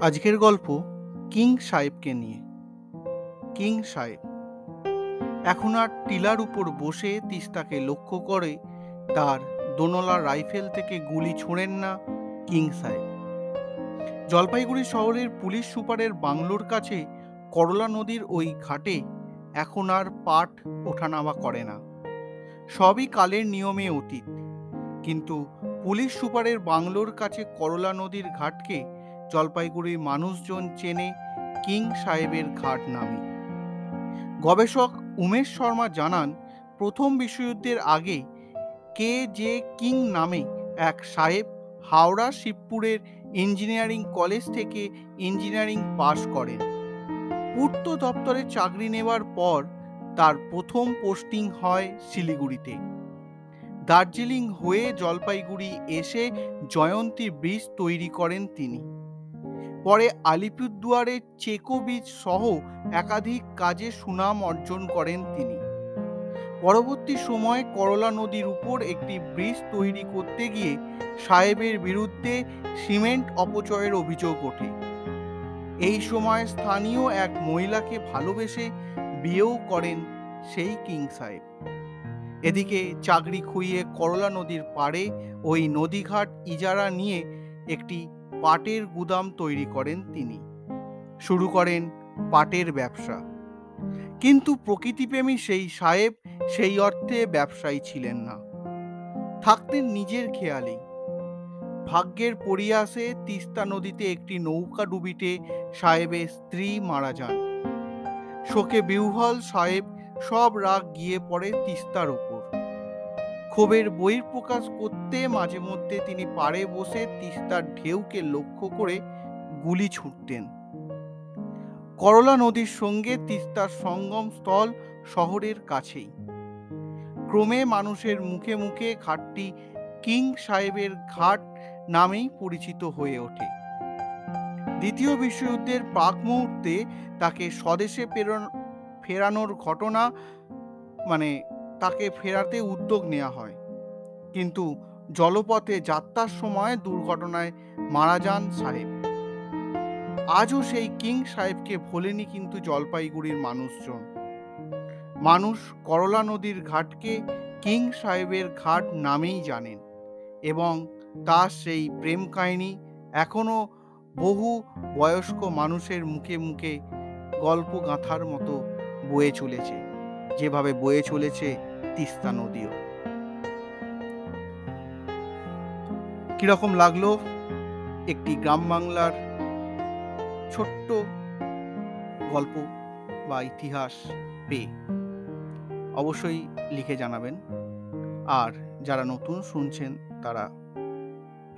আজকের গল্প কিং সাহেবকে নিয়ে। কিং সাহেব, এখন আর টিলার উপর বসে তিস্তাকে লক্ষ্য করে তার দোনলা রাইফেল থেকে গুলি ছোঁড়েন না কিং সাহেব। জলপাইগুড়ি শহরের পুলিশ সুপারের বাংলোর কাছে করলা নদীর ওই ঘাটে এখন আর পাট ওঠানামা করে না। সবই কালের নিয়মে অতীত। কিন্তু পুলিশ সুপারের বাংলোর কাছে করলা নদীর ঘাটকে জলপাইগুড়ির মানুষজন চেনে কিং সাহেবের ঘাট নামে। গবেষক উমেশ শর্মা জানান, প্রথম বিশ্বযুদ্ধের আগে কে জে কিং নামে এক সাহেব হাওড়া শিবপুরের ইঞ্জিনিয়ারিং কলেজ থেকে ইঞ্জিনিয়ারিং পাশ করেন। পূর্ত দপ্তরে চাকরি নেওয়ার পর তার প্রথম পোস্টিং হয় শিলিগুড়িতে। দার্জিলিং হয়ে জলপাইগুড়ি এসে জয়ন্তী ব্রিজ তৈরি করেন তিনি। পরে আলিপুরদুয়ারের চেকো বীজ সহ একাধিক কাজে সুনাম অর্জন করেন তিনি। পরবর্তী সময়ে করলা নদীর উপর একটি ব্রিজ তৈরি করতে গিয়ে সাহেবের বিরুদ্ধে সিমেন্ট অপচয়ের অভিযোগ ওঠে। এই সময় স্থানীয় এক মহিলাকে ভালোবেসে বিয়েও করেন সেই কিং সাহেব। এদিকে চাকরি খুইয়ে করলা নদীর পাড়ে ওই নদীঘাট ইজারা নিয়ে একটি পাটের গুদাম তৈরি করেন তিনি। শুরু করেন পাটের ব্যবসা। কিন্তু প্রকৃতিপ্রেমী সেই সাহেব সেই অর্থে ব্যবসায়ী ছিলেন না। থাকতেন নিজের খেয়ালে ভাগ্যের পরিয়াসে তিস্তা নদীতে একটি নৌকা ডুবিতে সাহেবের স্ত্রী মারা যান। শোকে বিহ্বল সাহেব সব রাগ গিয়ে পড়ে তিস্তার ওপর। ক্ষোভের বহির্প্রকাশ করতে মাঝে মধ্যে তিনি পাড়ে বসে তিস্তার ঢেউকে লক্ষ্য করে গুলি ছুটতেন। করলা নদীর সঙ্গে তিস্তার সঙ্গম স্থল শহরের কাছেই। ক্রমে মানুষের মুখে মুখে ঘাটটি কিং সাহেবের ঘাট নামেই পরিচিত হয়ে ওঠে। দ্বিতীয় বিশ্বযুদ্ধের প্রাক মুহূর্তে তাকে স্বদেশে প্রেরণ ফেরানোর ঘটনা মানে তাকে ফেরাতে উদ্যোগ নেওয়া হয়। কিন্তু জলপথে যাত্রার সময় দুর্ঘটনায় মারা যান সাহেব। আজও সেই কিং সাহেবকে ভোলেনি কিন্তু জলপাইগুড়ির মানুষজন। মানুষ করলা নদীর ঘাটকে কিং সাহেবের ঘাট নামেই জানেন এবং তার সেই প্রেম কাহিনী এখনও বহু বয়স্ক মানুষের মুখে মুখে গল্প গাঁথার মতো বয়ে চলেছে। যেভাবে বয়ে চলেছে তিস্তা নদীও। কীরকম লাগল একটি গ্রাম বাংলার ছোট্ট গল্প বা ইতিহাস পেয়ে? অবশ্যই লিখে জানাবেন। আর যারা নতুন শুনছেন, তারা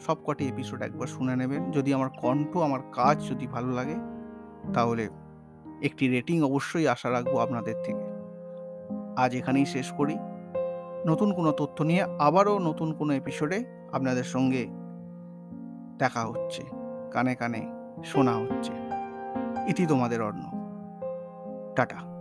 সবকটি এপিসোড একবার শুনে নেবেন। যদি আমার কণ্ঠ, আমার কাজ যদি ভালো লাগে, তাহলে একটি রেটিং অবশ্যই আশা রাখব আপনাদের থেকে। আজ এখানেই শেষ করি। নতুন কোনো তথ্য নিয়ে আবারও নতুন কোনো এপিসোডে আপনাদের সঙ্গে দেখা হচ্ছে। কানে কানে শোনা হচ্ছে। ইতি তোমাদের অর্ণ টাটা।